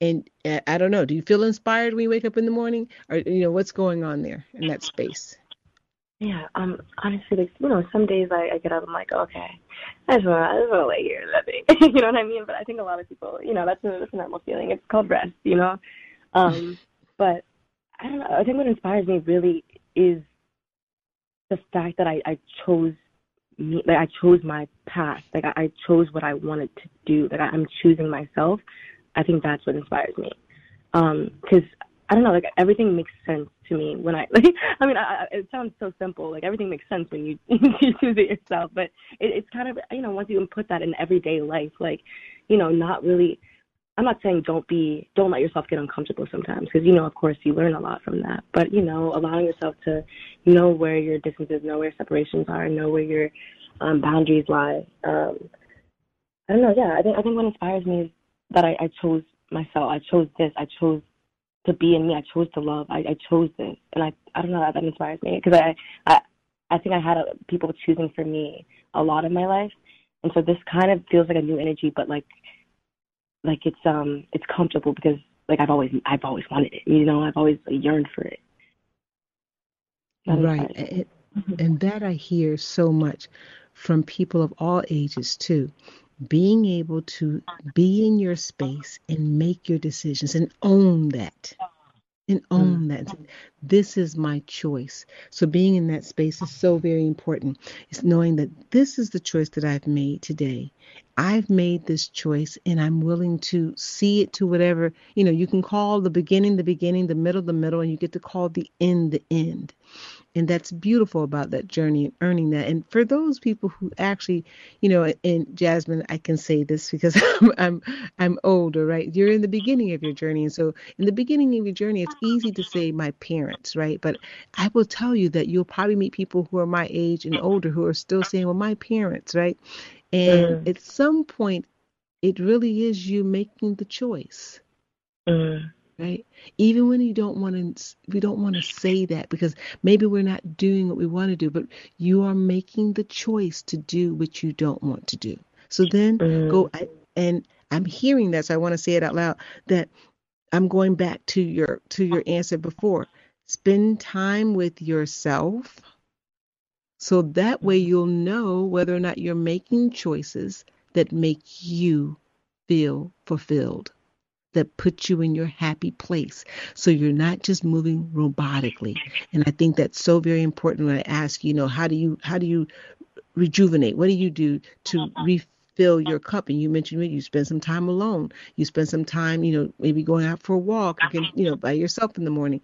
and uh, I don't know, do you feel inspired when you wake up in the morning, or you know what's going on there in that space? Yeah, um, honestly, like you know, some days I, I get up, I'm like, okay, I just want, I just want to lay here and nothing, you know what I mean? But I think a lot of people, you know, that's a, that's a normal feeling. It's called rest, you know. Um, but I don't know. I think what inspires me really is the fact that I, I chose me, like I chose my path, like I, I chose what I wanted to do, like I, I'm choosing myself I think that's what inspires me. Um, cause I don't know, like everything makes sense to me when I, like, I mean, I, it sounds so simple. Like everything makes sense when you, you choose it yourself, but it, it's kind of, you know, once you put that in everyday life, like, you know, not really, I'm not saying don't be, don't let yourself get uncomfortable sometimes because, you know, of course you learn a lot from that, but, you know, allowing yourself to know where your distances, know where separations are, know where your um, boundaries lie. Um, I don't know. Yeah, I think I think what inspires me is that I, I chose myself. I chose this. I chose to be in me. I chose to love. I, I chose this, and I I don't know that that inspires me because I I I think I had a, people choosing for me a lot of my life, and so this kind of feels like a new energy, but like like it's um it's comfortable because like I've always I've always wanted it. You know, I've always yearned for it. That right, and, and that I hear so much from people of all ages too being able to be in your space and make your decisions and own that. And own mm. that. This is my choice. So being in that space is so very important. It's knowing that this is the choice that i've made today. I've made this choice and i'm willing to see it to whatever you know you can call the beginning the beginning the middle the middle and you get to call the end the end and that's beautiful about that journey and earning that. And for those people who actually you know and jasmine i can say this because I'm, I'm i'm older right? You're in the beginning of your journey. And so in the beginning of your journey it's easy to say my parents right? But i will tell you that you'll probably meet people who are my age and older who are still saying well my parents right? And mm. at some point it really is you making the choice. Mm right even when you don't want to we don't want to say that because maybe we're not doing what we want to do but you are making the choice to do what you don't want to do so then mm. go and i'm hearing that so i want to say it out loud that i'm going back to your to your answer before spend time with yourself so that way mm-hmm. you'll know whether or not you're making choices that make you feel fulfilled that put you in your happy place. So you're not just moving robotically. And I think that's so very important when I ask, you know, how do you how do you rejuvenate? What do you do to refill your cup? And you mentioned you spend some time alone. You spend some time, you know, maybe going out for a walk, again, you know, by yourself in the morning.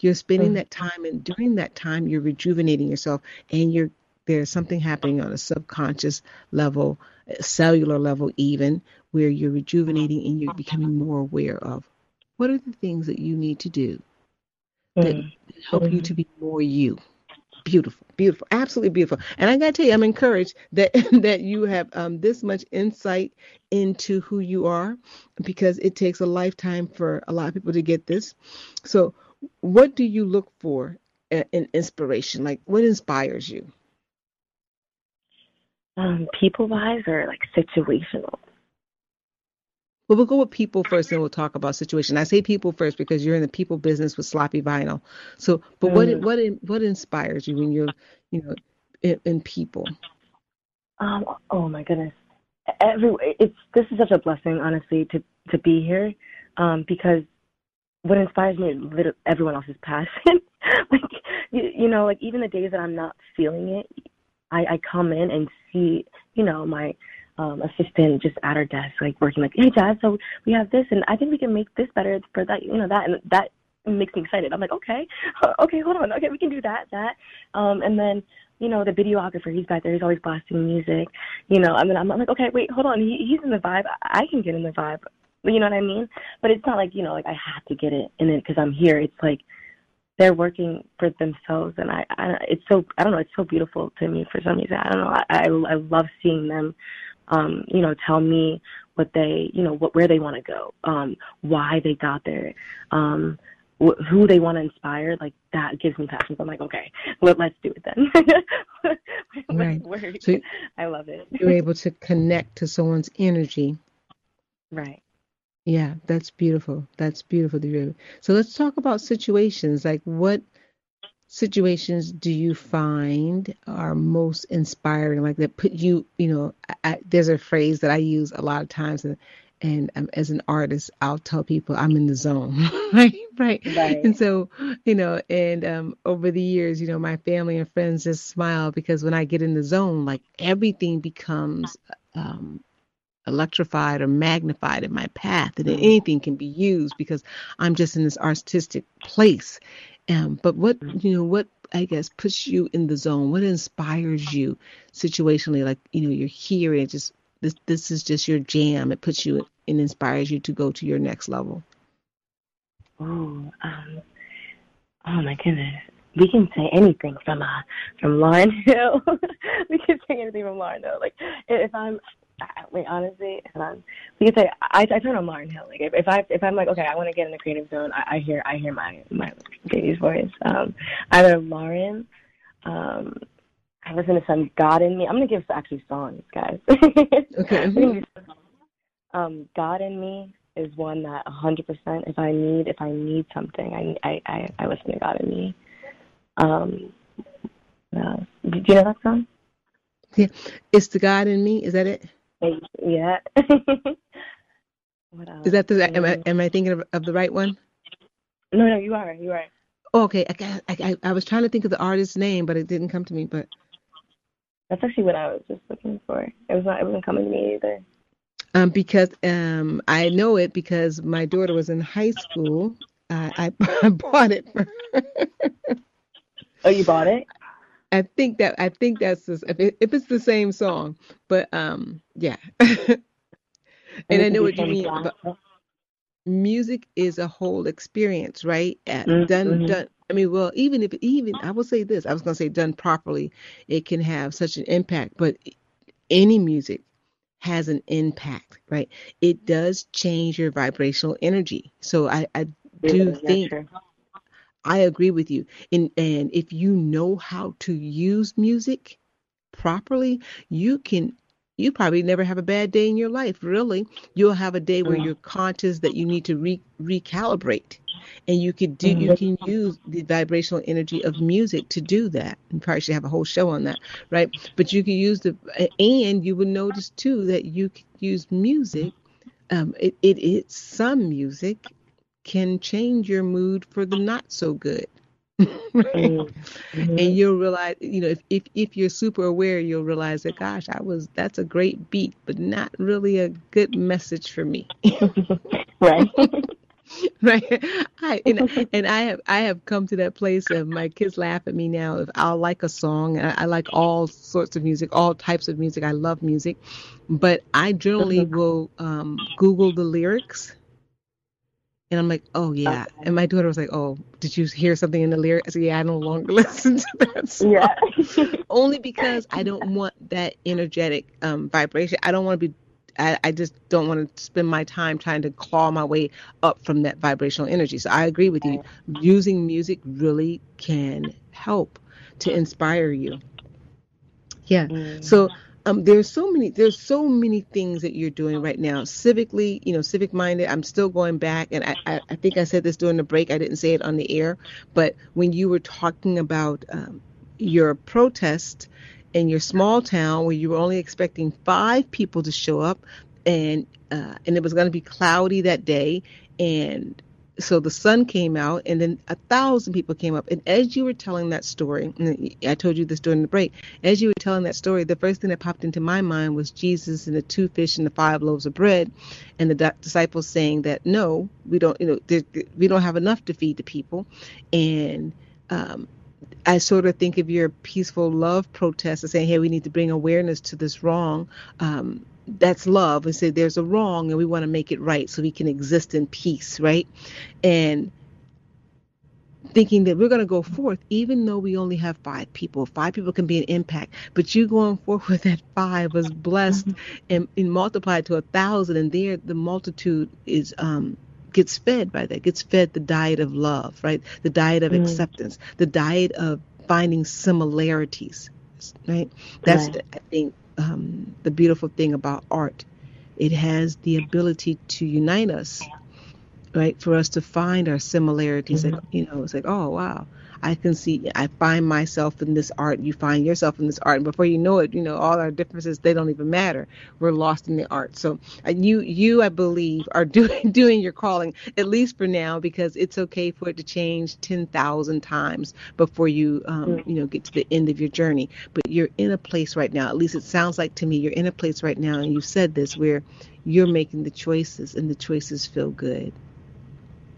You're spending mm. that time, and during that time, you're rejuvenating yourself, and you're there's something happening on a subconscious level, cellular level, even where you're rejuvenating and you're becoming more aware of what are the things that you need to do that mm. help you to be more you. Beautiful, beautiful, absolutely beautiful. And I got to tell you, I'm encouraged that that you have um, this much insight into who you are, because it takes a lifetime for a lot of people to get this. So, what do you look for in inspiration? Like, what inspires you? Um, people wise or like situational? Well, we'll go with people first, and we'll talk about situation. I say people first because you're in the people business with sloppy vinyl. So, but mm. what what what inspires you when you're, you know, in, in people? Um. Oh my goodness. Every it's this is such a blessing, honestly, to to be here, um, because what inspires me is everyone else's passion. like you, you know, like even the days that I'm not feeling it, I, I come in and see, you know, my um, assistant just at her desk, like working like, hey, Jazz, so we have this, and I think we can make this better for that, you know, that, and that makes me excited. I'm like, okay, okay, hold on, okay, we can do that, that, um, and then, you know, the videographer, he's back there, he's always blasting music, you know, I mean, I'm like, okay, wait, hold on, he, he's in the vibe, I can get in the vibe, you know what I mean? But it's not like, you know, like I have to get it in it because I'm here. It's like they're working for themselves, and I, I, it's so, I don't know, it's so beautiful to me for some reason. I don't know, I, I, I love seeing them um, you know, tell me what they, you know, what where they want to go, um, why they got there, um, wh- who they want to inspire. Like that gives me passion. So I'm like, okay, let, let's do it then. right. So I love it. You're able to connect to someone's energy. Right. Yeah, that's beautiful. That's beautiful. So let's talk about situations. Like, what situations do you find are most inspiring like that put you you know I, there's a phrase that i use a lot of times and and um, as an artist i'll tell people i'm in the zone right? right right and so you know and um over the years you know my family and friends just smile because when i get in the zone like everything becomes um electrified or magnified in my path and mm. anything can be used because i'm just in this artistic place um, but what you know, what I guess puts you in the zone? What inspires you situationally? Like you know, you're here and it just this this is just your jam. It puts you and inspires you to go to your next level. Oh, um, oh my goodness. We can say anything from uh from Lauryn Hill. we can say anything from Lauryn Hill. Like if I'm wait, honestly, hold on. Could say I, I turn on Lauryn Hill. Like if, if I if I'm like okay, I want to get in the creative zone, I, I hear I hear my my baby's voice. Um, either Lauryn. um, I listen to some God in Me. I'm gonna give actually songs, guys. okay. um, God in Me is one that 100%. If I need if I need something, I I I, listen to God in Me. Um, uh, do you know that song? Yeah, it's the God in me. Is that it? Yeah. what else? Is that the? Am I am I thinking of, of the right one? No, no, you are. You are. okay, I, I I was trying to think of the artist's name, but it didn't come to me. But that's actually what I was just looking for. It was not. It wasn't coming to me either. Um, because um, I know it because my daughter was in high school. Uh, I I bought it for. her. oh, you bought it? I think that I think that's if, it, if it's the same song, but um, yeah. and I know what you mean. But music is a whole experience, right? Mm-hmm. Done, done. I mean, well, even if even I will say this, I was gonna say done properly, it can have such an impact. But any music has an impact, right? It does change your vibrational energy. So I, I do yeah, think I agree with you. And and if you know how to use music properly, you can you probably never have a bad day in your life, really. You'll have a day where you're conscious that you need to re- recalibrate. And you could do you can use the vibrational energy of music to do that. You probably should have a whole show on that, right? But you can use the and you would notice too that you can use music um, it, it it's some music can change your mood for the not so good. mm-hmm. And you'll realize, you know, if, if if you're super aware, you'll realize that, gosh, I was that's a great beat, but not really a good message for me. right. right. I and, and I have I have come to that place of my kids laugh at me now if I'll like a song. I, I like all sorts of music, all types of music. I love music, but I generally mm-hmm. will um, Google the lyrics and I'm like, oh yeah. Okay. And my daughter was like, oh, did you hear something in the lyrics? I said, yeah, I no longer listen to that song. Yeah. Only because I don't want that energetic um, vibration. I don't want to be. I, I just don't want to spend my time trying to claw my way up from that vibrational energy. So I agree with you. Using music really can help to inspire you. Yeah. Mm. So um, there's so many there's so many things that you're doing right now civically you know civic minded i'm still going back and I, I, I think i said this during the break i didn't say it on the air but when you were talking about um, your protest in your small town where you were only expecting five people to show up and uh, and it was going to be cloudy that day and so the sun came out and then a thousand people came up and as you were telling that story i told you this during the break as you were telling that story the first thing that popped into my mind was jesus and the two fish and the five loaves of bread and the disciples saying that no we don't you know we don't have enough to feed the people and um, I sort of think of your peaceful love protest as saying, hey, we need to bring awareness to this wrong. Um, that's love and say there's a wrong and we want to make it right so we can exist in peace right and thinking that we're going to go forth even though we only have five people five people can be an impact but you going forth with that five was blessed mm-hmm. and, and multiplied to a thousand and there the multitude is um gets fed by that gets fed the diet of love right the diet of mm. acceptance the diet of finding similarities right that's right. i think um, the beautiful thing about art. It has the ability to unite us, right? For us to find our similarities. Mm-hmm. you know, it's like, oh wow, I can see, I find myself in this art, you find yourself in this art, and before you know it, you know, all our differences they don't even matter. We're lost in the art. So uh, you, you, I believe, are doing doing your calling at least for now, because it's okay for it to change ten thousand times before you, um, mm. you know, get to the end of your journey. But you're in a place right now. At least it sounds like to me, you're in a place right now, and you said this where you're making the choices, and the choices feel good.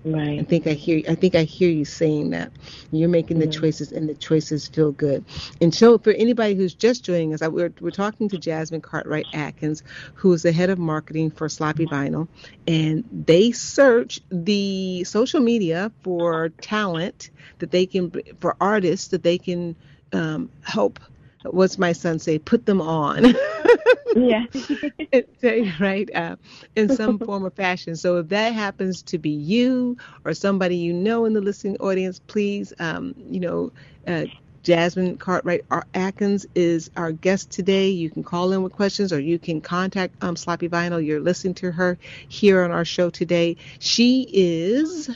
Right. I think I hear I think I hear you saying that. You're making the choices and the choices feel good. And so for anybody who's just joining us, I, we're, we're talking to Jasmine Cartwright Atkins, who is the head of marketing for Sloppy Vinyl. And they search the social media for talent that they can, for artists that they can um, help what's my son say put them on yeah. right, uh, in some form or fashion. So if that happens to be you or somebody you know in the listening audience, please, um, you know, uh, Jasmine Cartwright Atkins is our guest today. You can call in with questions or you can contact um, Sloppy Vinyl. You're listening to her here on our show today. She is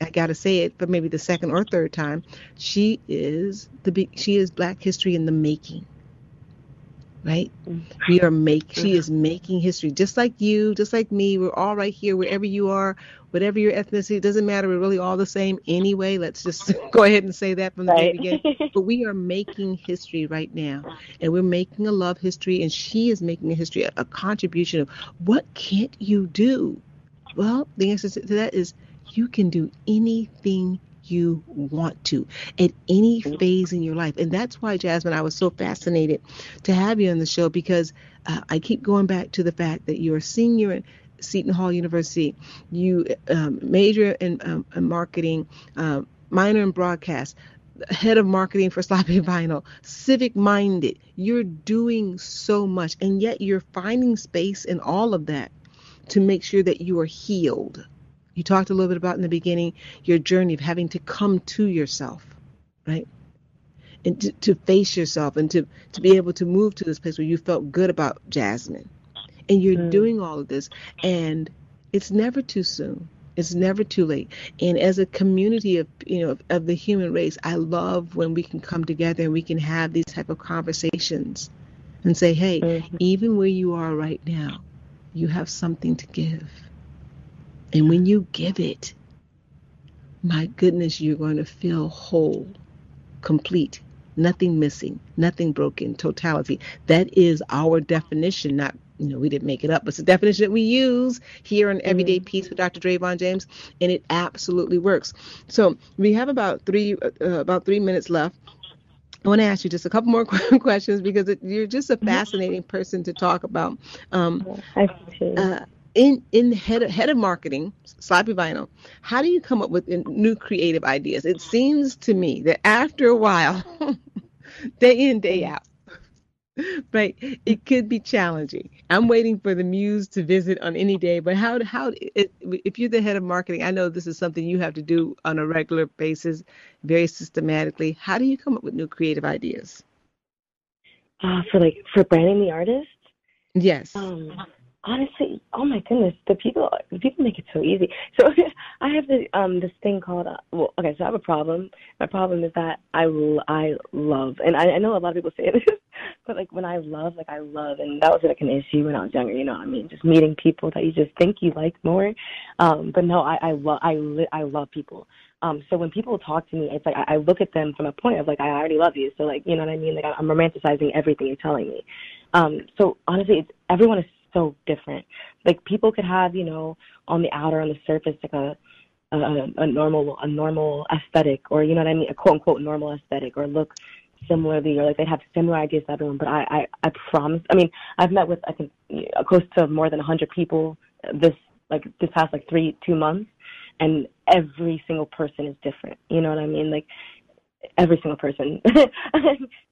I gotta say it for maybe the second or third time. She is the she is Black history in the making. Right? Mm-hmm. We are make she mm-hmm. is making history just like you, just like me. We're all right here, wherever you are, whatever your ethnicity. It doesn't matter. We're really all the same anyway. Let's just go ahead and say that from the right. beginning. but we are making history right now, and we're making a love history, and she is making a history, a, a contribution of what can't you do? Well, the answer to that is you can do anything you want to at any phase in your life. And that's why, Jasmine, I was so fascinated to have you on the show because uh, I keep going back to the fact that you're a senior at Seton Hall University. You um, major in, um, in marketing, um, minor in broadcast, head of marketing for Sloppy Vinyl, civic minded. You're doing so much, and yet you're finding space in all of that to make sure that you are healed you talked a little bit about in the beginning your journey of having to come to yourself, right? And to, to face yourself and to, to be able to move to this place where you felt good about Jasmine. And you're mm. doing all of this. And it's never too soon. It's never too late. And as a community of you know of, of the human race, I love when we can come together and we can have these type of conversations and say, hey, mm-hmm. even where you are right now, you have something to give and when you give it, my goodness, you're going to feel whole, complete, nothing missing, nothing broken, totality. That is our definition, not you know, we didn't make it up, but it's the definition that we use here in Everyday mm-hmm. Peace with Dr. Drayvon James, and it absolutely works. So we have about three uh, uh about three minutes left. I want to ask you just a couple more questions because it, you're just a mm-hmm. fascinating person to talk about. Um, I appreciate uh, in in head of, head of marketing, Sloppy Vinyl, how do you come up with new creative ideas? It seems to me that after a while, day in day out, right, it could be challenging. I'm waiting for the muse to visit on any day, but how how it, if you're the head of marketing, I know this is something you have to do on a regular basis, very systematically. How do you come up with new creative ideas? Uh, for like for branding the artist. Yes. Um, honestly, oh my goodness, the people the people make it so easy. So I have the um this thing called uh, well, okay, so I have a problem. My problem is that I I love, and I, I know a lot of people say this, but like when I love, like I love, and that was like an issue when I was younger. You know, what I mean, just meeting people that you just think you like more. Um, but no, I I love I li- I love people. Um, so when people talk to me, it's like I, I look at them from a point of like I already love you. So like you know what I mean? Like I'm romanticizing everything you're telling me. Um, so honestly, it's everyone is so different. Like people could have, you know, on the outer, on the surface, like a a, a normal a normal aesthetic, or you know what I mean, a quote unquote normal aesthetic, or look similarly, or like they have similar ideas to everyone. But I I, I promise. I mean, I've met with I think uh, close to more than a hundred people this like this past like three two months, and every single person is different. You know what I mean? Like every single person.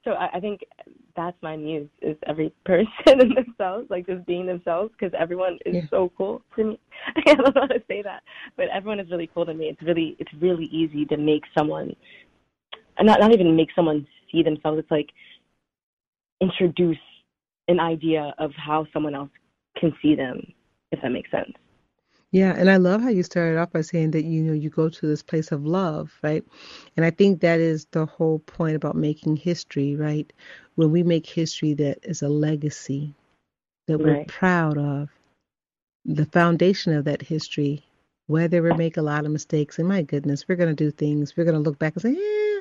so I, I think that's my muse is every person in themselves, like just being themselves, because everyone is yeah. so cool to me. I don't know how to say that, but everyone is really cool to me. It's really it's really easy to make someone, not not even make someone see themselves. It's like introduce an idea of how someone else can see them, if that makes sense. Yeah, and I love how you started off by saying that you know you go to this place of love, right? And I think that is the whole point about making history, right? When we make history that is a legacy that we're proud of, the foundation of that history, whether we make a lot of mistakes, and my goodness, we're gonna do things, we're gonna look back and say, yeah,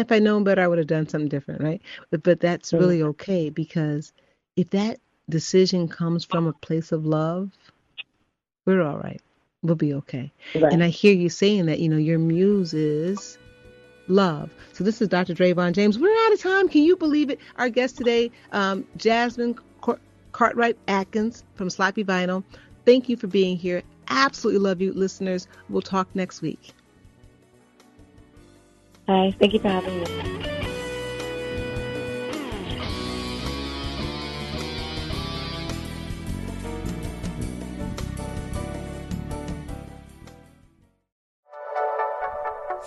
if I'd known better, I would have done something different, right? But but that's really okay because if that decision comes from a place of love we're all right. We'll be okay. Right. And I hear you saying that, you know, your muse is love. So this is Dr. Drayvon James. We're out of time. Can you believe it? Our guest today, um, Jasmine Cartwright Atkins from Sloppy Vinyl. Thank you for being here. Absolutely love you, listeners. We'll talk next week. Hi. Thank you for having me.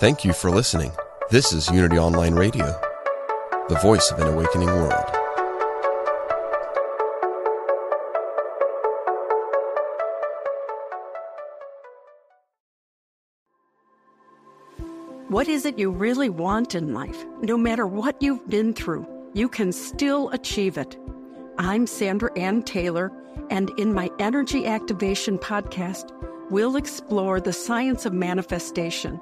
Thank you for listening. This is Unity Online Radio, the voice of an awakening world. What is it you really want in life? No matter what you've been through, you can still achieve it. I'm Sandra Anne Taylor, and in my Energy Activation podcast, we'll explore the science of manifestation